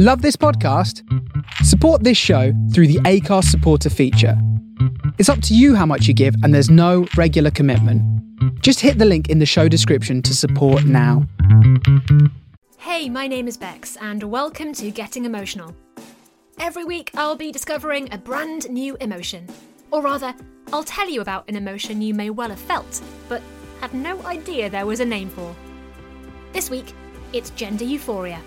Love this podcast? Support this show through the Acast supporter feature. It's up to you how much you give, and there's no regular commitment. Just hit the link in the show description to support now. Hey, my name is Bex, and welcome to Getting Emotional. Every week, I'll be discovering a brand new emotion. Or rather, I'll tell you about an emotion you may well have felt, but had no idea there was a name for. This week, it's gender euphoria.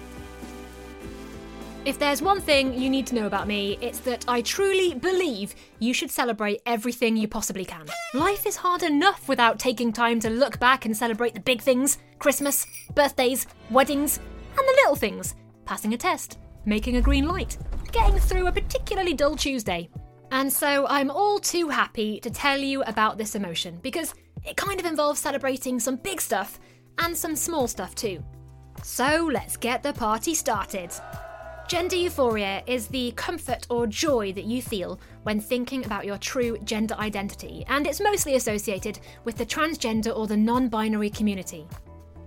If there's one thing you need to know about me, it's that I truly believe you should celebrate everything you possibly can. Life is hard enough without taking time to look back and celebrate the big things Christmas, birthdays, weddings, and the little things passing a test, making a green light, getting through a particularly dull Tuesday. And so I'm all too happy to tell you about this emotion because it kind of involves celebrating some big stuff and some small stuff too. So let's get the party started. Gender euphoria is the comfort or joy that you feel when thinking about your true gender identity, and it's mostly associated with the transgender or the non binary community.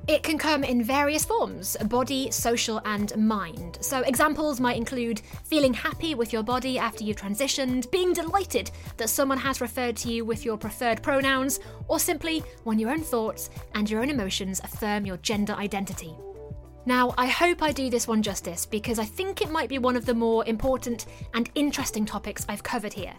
It can come in various forms body, social, and mind. So, examples might include feeling happy with your body after you've transitioned, being delighted that someone has referred to you with your preferred pronouns, or simply when your own thoughts and your own emotions affirm your gender identity. Now, I hope I do this one justice because I think it might be one of the more important and interesting topics I've covered here.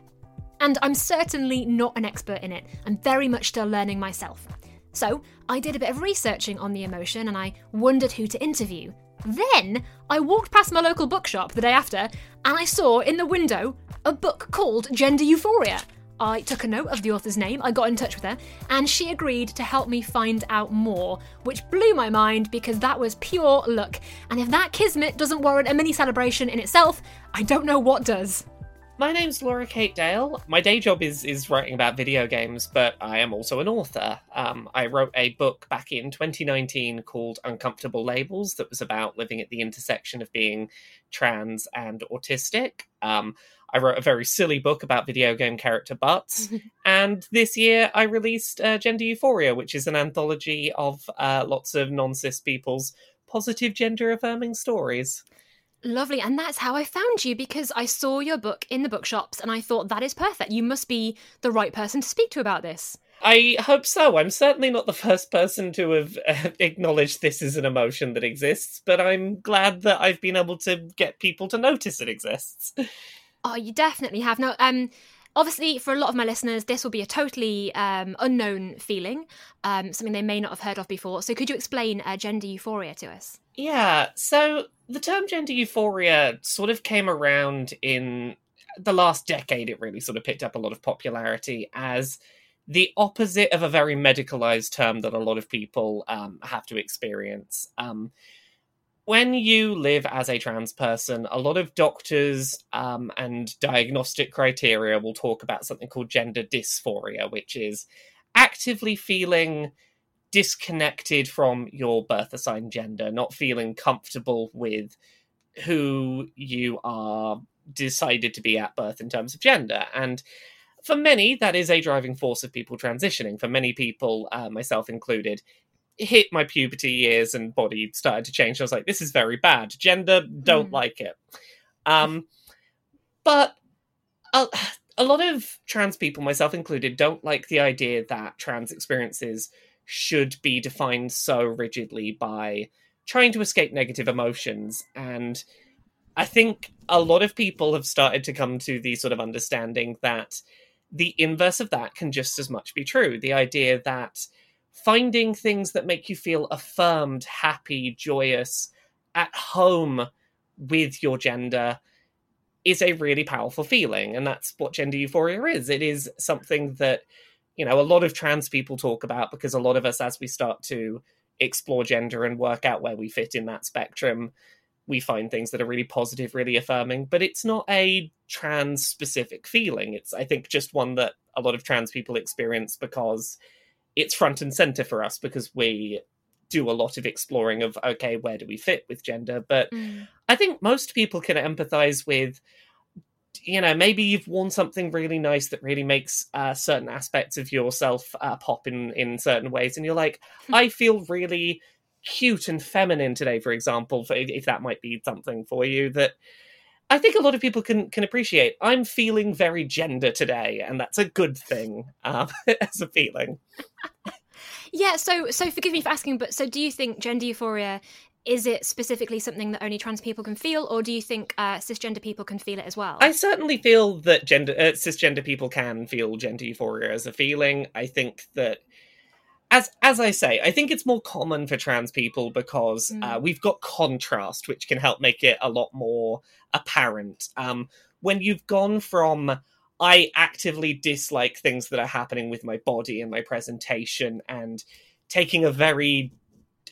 And I'm certainly not an expert in it, I'm very much still learning myself. So, I did a bit of researching on the emotion and I wondered who to interview. Then, I walked past my local bookshop the day after and I saw in the window a book called Gender Euphoria. I took a note of the author's name, I got in touch with her, and she agreed to help me find out more, which blew my mind because that was pure luck. And if that kismet doesn't warrant a mini celebration in itself, I don't know what does. My name's Laura Kate Dale. My day job is is writing about video games, but I am also an author. Um, I wrote a book back in 2019 called Uncomfortable Labels that was about living at the intersection of being trans and autistic. Um, I wrote a very silly book about video game character butts. and this year I released uh, Gender Euphoria, which is an anthology of uh, lots of non cis people's positive gender affirming stories. Lovely. And that's how I found you because I saw your book in the bookshops and I thought that is perfect. You must be the right person to speak to about this. I hope so. I'm certainly not the first person to have uh, acknowledged this as an emotion that exists, but I'm glad that I've been able to get people to notice it exists. Oh, you definitely have. Now, um, obviously, for a lot of my listeners, this will be a totally um, unknown feeling, um, something they may not have heard of before. So, could you explain uh, gender euphoria to us? Yeah. So, the term gender euphoria sort of came around in the last decade. It really sort of picked up a lot of popularity as the opposite of a very medicalized term that a lot of people um, have to experience. Um, when you live as a trans person, a lot of doctors um, and diagnostic criteria will talk about something called gender dysphoria, which is actively feeling disconnected from your birth assigned gender, not feeling comfortable with who you are decided to be at birth in terms of gender. And for many, that is a driving force of people transitioning. For many people, uh, myself included, hit my puberty years and body started to change. I was like, this is very bad. Gender, don't mm. like it. Um, but a, a lot of trans people, myself included, don't like the idea that trans experiences should be defined so rigidly by trying to escape negative emotions. And I think a lot of people have started to come to the sort of understanding that the inverse of that can just as much be true. The idea that finding things that make you feel affirmed, happy, joyous, at home with your gender is a really powerful feeling. And that's what gender euphoria is. It is something that, you know, a lot of trans people talk about because a lot of us, as we start to explore gender and work out where we fit in that spectrum, we find things that are really positive, really affirming. But it's not a trans specific feeling. It's, I think, just one that a lot of trans people experience because it's front and center for us because we do a lot of exploring of okay where do we fit with gender but mm. i think most people can empathize with you know maybe you've worn something really nice that really makes uh, certain aspects of yourself uh, pop in in certain ways and you're like i feel really cute and feminine today, for example, if that might be something for you that I think a lot of people can can appreciate. I'm feeling very gender today, and that's a good thing um, as a feeling. yeah. So so forgive me for asking, but so do you think gender euphoria? Is it specifically something that only trans people can feel, or do you think uh, cisgender people can feel it as well? I certainly feel that gender uh, cisgender people can feel gender euphoria as a feeling. I think that as as I say, I think it's more common for trans people because mm. uh, we've got contrast, which can help make it a lot more apparent. Um, when you've gone from I actively dislike things that are happening with my body and my presentation, and taking a very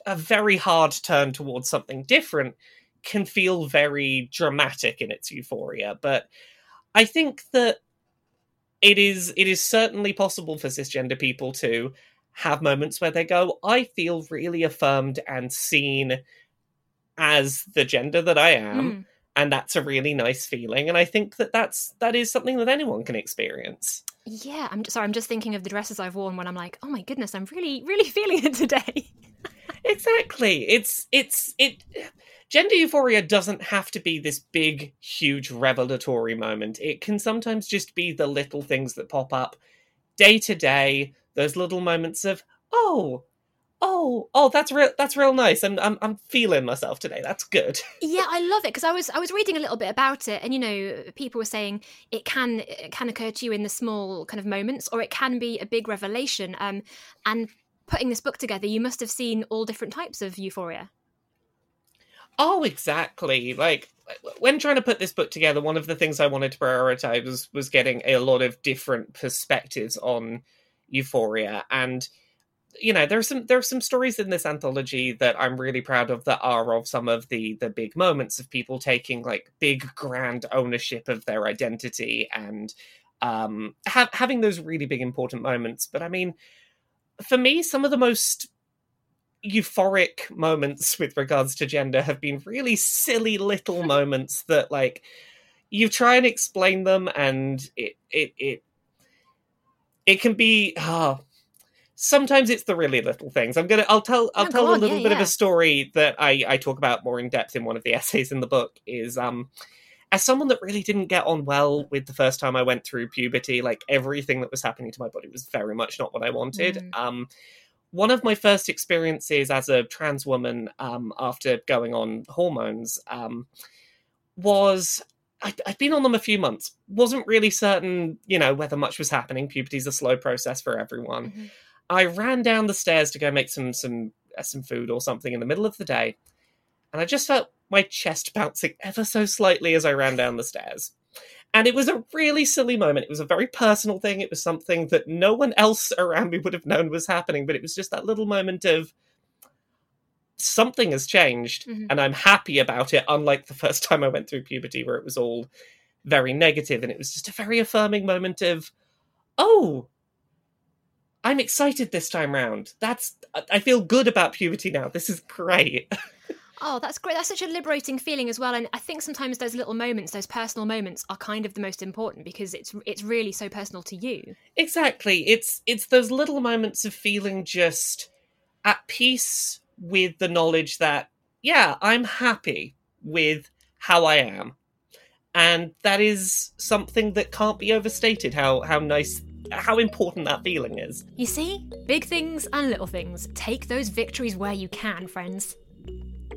a very hard turn towards something different can feel very dramatic in its euphoria. But I think that it is it is certainly possible for cisgender people to have moments where they go, I feel really affirmed and seen as the gender that I am. Mm. And that's a really nice feeling, and I think that that's that is something that anyone can experience. Yeah, I'm sorry. I'm just thinking of the dresses I've worn when I'm like, oh my goodness, I'm really, really feeling it today. exactly. It's it's it. Gender euphoria doesn't have to be this big, huge revelatory moment. It can sometimes just be the little things that pop up day to day those little moments of oh oh oh that's real that's real nice. I'm, I'm i'm feeling myself today. That's good. Yeah i love it because i was i was reading a little bit about it and you know people were saying it can it can occur to you in the small kind of moments or it can be a big revelation. Um and putting this book together you must have seen all different types of euphoria. Oh exactly. Like when trying to put this book together one of the things i wanted to prioritize was was getting a lot of different perspectives on Euphoria, and you know there's some there's some stories in this anthology that I'm really proud of that are of some of the the big moments of people taking like big grand ownership of their identity and um ha- having those really big important moments. But I mean, for me, some of the most euphoric moments with regards to gender have been really silly little moments that like you try and explain them and it it it it can be oh, sometimes it's the really little things. I'm gonna I'll tell I'll oh, tell a little yeah, bit yeah. of a story that I I talk about more in depth in one of the essays in the book. Is um as someone that really didn't get on well with the first time I went through puberty, like everything that was happening to my body was very much not what I wanted. Mm. Um, one of my first experiences as a trans woman um, after going on hormones um, was I, I'd been on them a few months. Wasn't really certain, you know, whether much was happening. Puberty's a slow process for everyone. Mm-hmm. I ran down the stairs to go make some some uh, some food or something in the middle of the day, and I just felt my chest bouncing ever so slightly as I ran down the stairs. And it was a really silly moment. It was a very personal thing. It was something that no one else around me would have known was happening, but it was just that little moment of something has changed mm-hmm. and I'm happy about it, unlike the first time I went through puberty where it was all very negative and it was just a very affirming moment of, oh, I'm excited this time round. That's I feel good about puberty now. This is great. Oh, that's great. That's such a liberating feeling as well. And I think sometimes those little moments, those personal moments are kind of the most important because it's it's really so personal to you. Exactly. It's it's those little moments of feeling just at peace with the knowledge that, yeah, I'm happy with how I am. And that is something that can't be overstated how, how nice, how important that feeling is. You see? Big things and little things. Take those victories where you can, friends.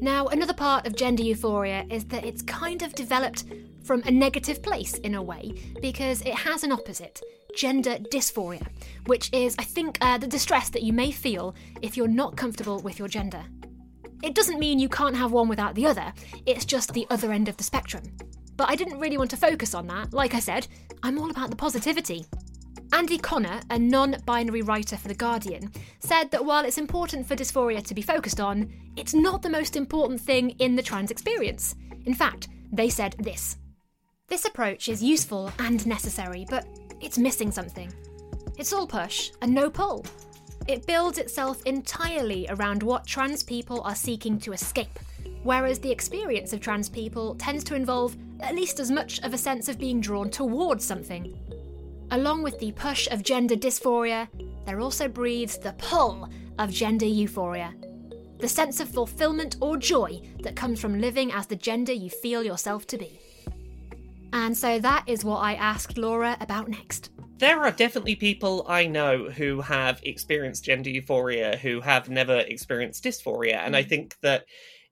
Now, another part of gender euphoria is that it's kind of developed from a negative place in a way, because it has an opposite gender dysphoria, which is, I think, uh, the distress that you may feel if you're not comfortable with your gender. It doesn't mean you can't have one without the other, it's just the other end of the spectrum. But I didn't really want to focus on that. Like I said, I'm all about the positivity. Andy Connor, a non binary writer for The Guardian, said that while it's important for dysphoria to be focused on, it's not the most important thing in the trans experience. In fact, they said this This approach is useful and necessary, but it's missing something. It's all push and no pull. It builds itself entirely around what trans people are seeking to escape, whereas the experience of trans people tends to involve at least as much of a sense of being drawn towards something. Along with the push of gender dysphoria, there also breathes the pull of gender euphoria. the sense of fulfillment or joy that comes from living as the gender you feel yourself to be. And so that is what I asked Laura about next. There are definitely people I know who have experienced gender euphoria who have never experienced dysphoria. And I Mm. think that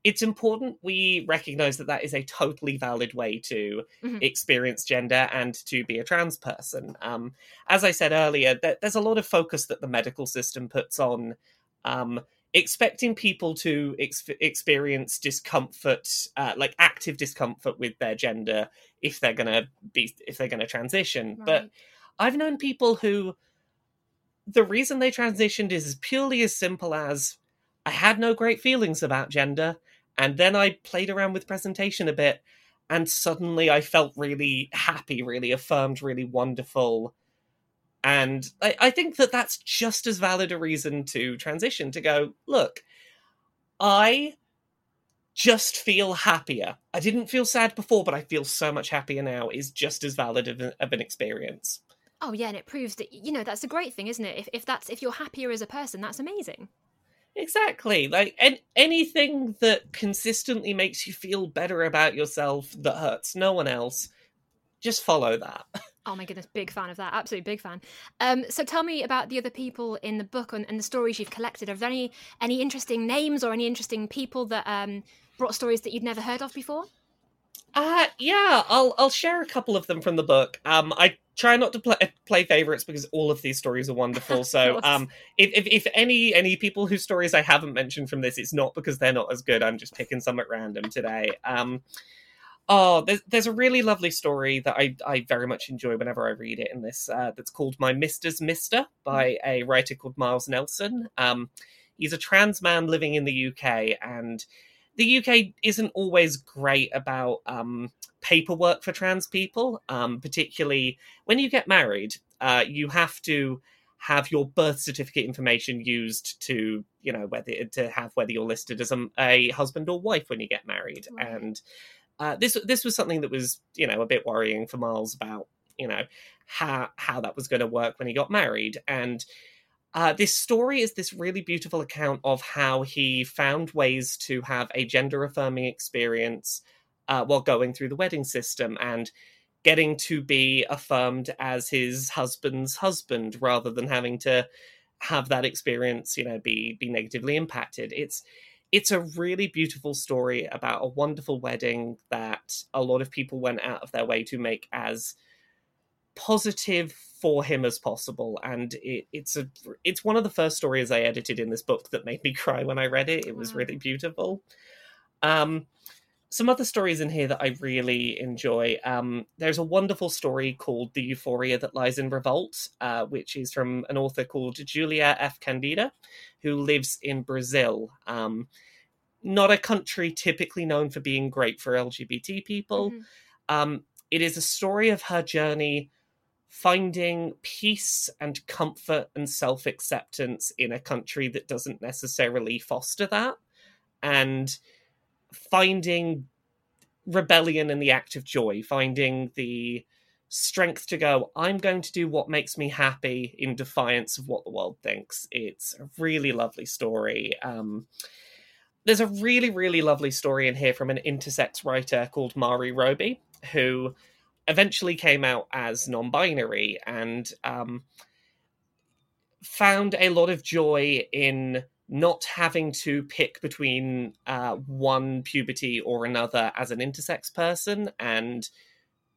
it's important we recognize that that is a totally valid way to Mhm. experience gender and to be a trans person. Um, as I said earlier, th- there's a lot of focus that the medical system puts on um, expecting people to ex- experience discomfort, uh, like active discomfort with their gender if they're gonna be if they're gonna transition. But I've known people who the reason they transitioned is purely as simple as I had no great feelings about gender, and then I played around with presentation a bit, and suddenly I felt really happy, really affirmed, really wonderful. And I, I think that that's just as valid a reason to transition to go, look, I just feel happier. I didn't feel sad before, but I feel so much happier now is just as valid of, of an experience. Oh yeah, and it proves that you know that's a great thing, isn't it? If if that's if you're happier as a person, that's amazing. Exactly. Like and anything that consistently makes you feel better about yourself that hurts no one else, just follow that. Oh my goodness, big fan of that. Absolutely big fan. Um, so tell me about the other people in the book and, and the stories you've collected. Are there any any interesting names or any interesting people that um, brought stories that you'd never heard of before? Uh yeah, I'll I'll share a couple of them from the book. Um I try not to play play favorites because all of these stories are wonderful. So um if, if if any any people whose stories I haven't mentioned from this, it's not because they're not as good. I'm just picking some at random today. Um Oh, there's there's a really lovely story that I, I very much enjoy whenever I read it in this. Uh, that's called My Mister's Mister by a writer called Miles Nelson. Um, he's a trans man living in the UK, and the UK isn't always great about um, paperwork for trans people, um, particularly when you get married. Uh, you have to have your birth certificate information used to, you know, whether to have whether you're listed as a, a husband or wife when you get married, and uh, this this was something that was, you know, a bit worrying for Miles about, you know, how how that was going to work when he got married, and uh, this story is this really beautiful account of how he found ways to have a gender affirming experience uh, while going through the wedding system and getting to be affirmed as his husband's husband rather than having to have that experience, you know, be be negatively impacted. It's it's a really beautiful story about a wonderful wedding that a lot of people went out of their way to make as positive for him as possible. And it, it's a it's one of the first stories i edited in this book that made me cry when i read it. It was really beautiful. Um some other stories in here that i really enjoy. Um there's a wonderful story called the euphoria that lies in revolt uh, which is from an author called julia f. Candida who lives in brazil. Um not a country typically known for being great for lgbt people. Mhm. um, it is a story of her journey finding peace and comfort and self acceptance in a country that doesn't necessarily foster that, and finding rebellion in the act of joy, finding the strength to go, I'm going to do what makes me happy in defiance of what the world thinks. It's a really lovely story. Um, there's a really, really lovely story in here from an intersex writer called Mari Roby, who eventually came out as non-binary and um, found a lot of joy in not having to pick between uh, one puberty or another as an intersex person and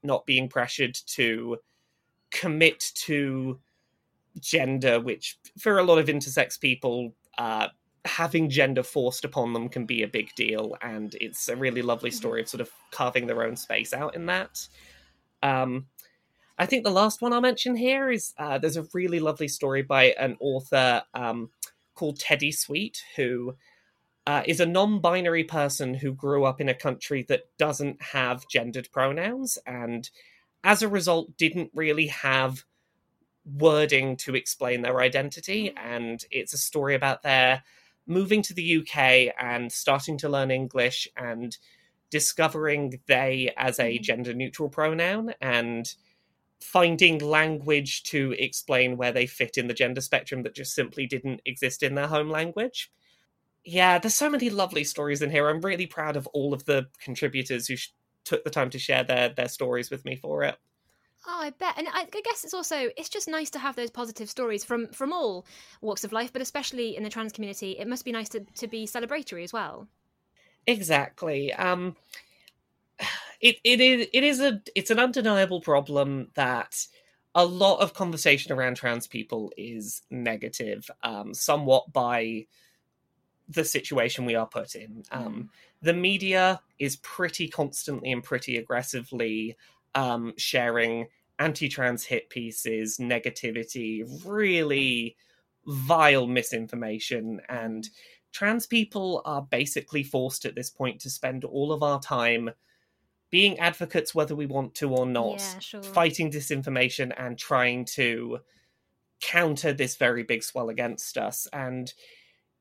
not being pressured to commit to gender which for a lot of intersex people uh, having gender forced upon them can be a big deal. And it's a really lovely story of sort of carving their own space out in that. Um, I think the last one I'll mention here is uh, there's a really lovely story by an author um, called Teddy Sweet, who uh, is a non binary person who grew up in a country that doesn't have gendered pronouns and as a result didn't really have wording to explain their identity. And it's a story about their moving to the UK and starting to learn English and discovering they as a Mhm. gender neutral pronoun and finding language to explain where they fit in the gender spectrum that just simply didn't exist in their home language. yeah, there's so many lovely stories in here. I'm really proud of all of the contributors who sh- took the time to share their their stories with me for it. Oh, I bet, and I, I guess it's also it's just nice to have those positive stories from from all walks of life, but especially in the trans community. It must be nice to to be celebratory as well. Exactly. Um, it it is it is a it's an undeniable problem that a lot of conversation around trans people is negative, um, somewhat by the situation we are put in. Um, the media is pretty constantly and pretty aggressively um, sharing anti-trans hit pieces, negativity, really vile misinformation, and trans people are basically forced at this point to spend all of our time being advocates whether we want to or not, Yeah, sure. fighting disinformation and trying to counter this very big swell against us. And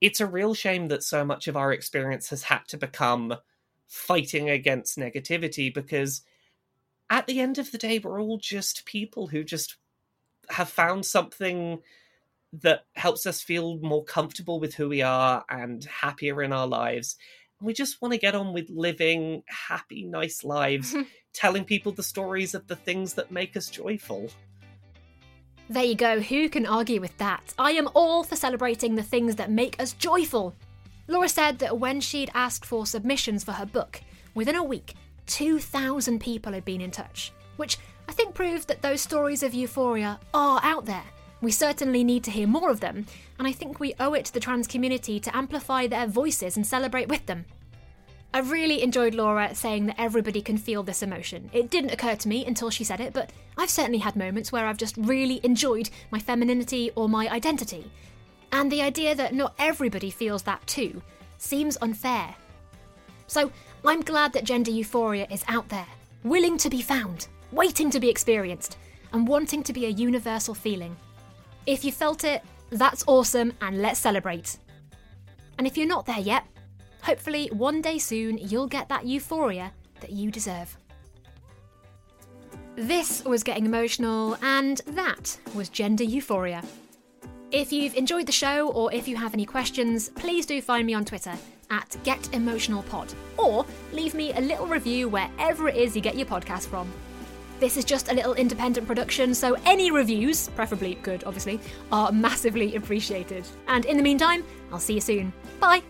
it's a real shame that so much of our experience has had to become fighting against negativity because at the end of the day, we're all just people who just have found something that helps us feel more comfortable with who we are and happier in our lives. We just want to get on with living happy, nice lives, telling people the stories of the things that make us joyful. There you go. Who can argue with that? I am all for celebrating the things that make us joyful. Laura said that when she'd asked for submissions for her book, within a week, 2,000 people had been in touch, which I think proves that those stories of euphoria are out there. We certainly need to hear more of them, and I think we owe it to the trans community to amplify their voices and celebrate with them. I really enjoyed Laura saying that everybody can feel this emotion. It didn't occur to me until she said it, but I've certainly had moments where I've just really enjoyed my femininity or my identity. And the idea that not everybody feels that too seems unfair. So I'm glad that gender euphoria is out there, willing to be found, waiting to be experienced, and wanting to be a universal feeling. If you felt it, that's awesome, and let's celebrate. And if you're not there yet, hopefully one day soon you'll get that euphoria that you deserve. This was Getting Emotional, and that was Gender Euphoria. If you've enjoyed the show or if you have any questions, please do find me on Twitter at GetEmotionalPod or leave me a little review wherever it is you get your podcast from. This is just a little independent production, so any reviews, preferably good obviously, are massively appreciated. And in the meantime, I'll see you soon. Bye!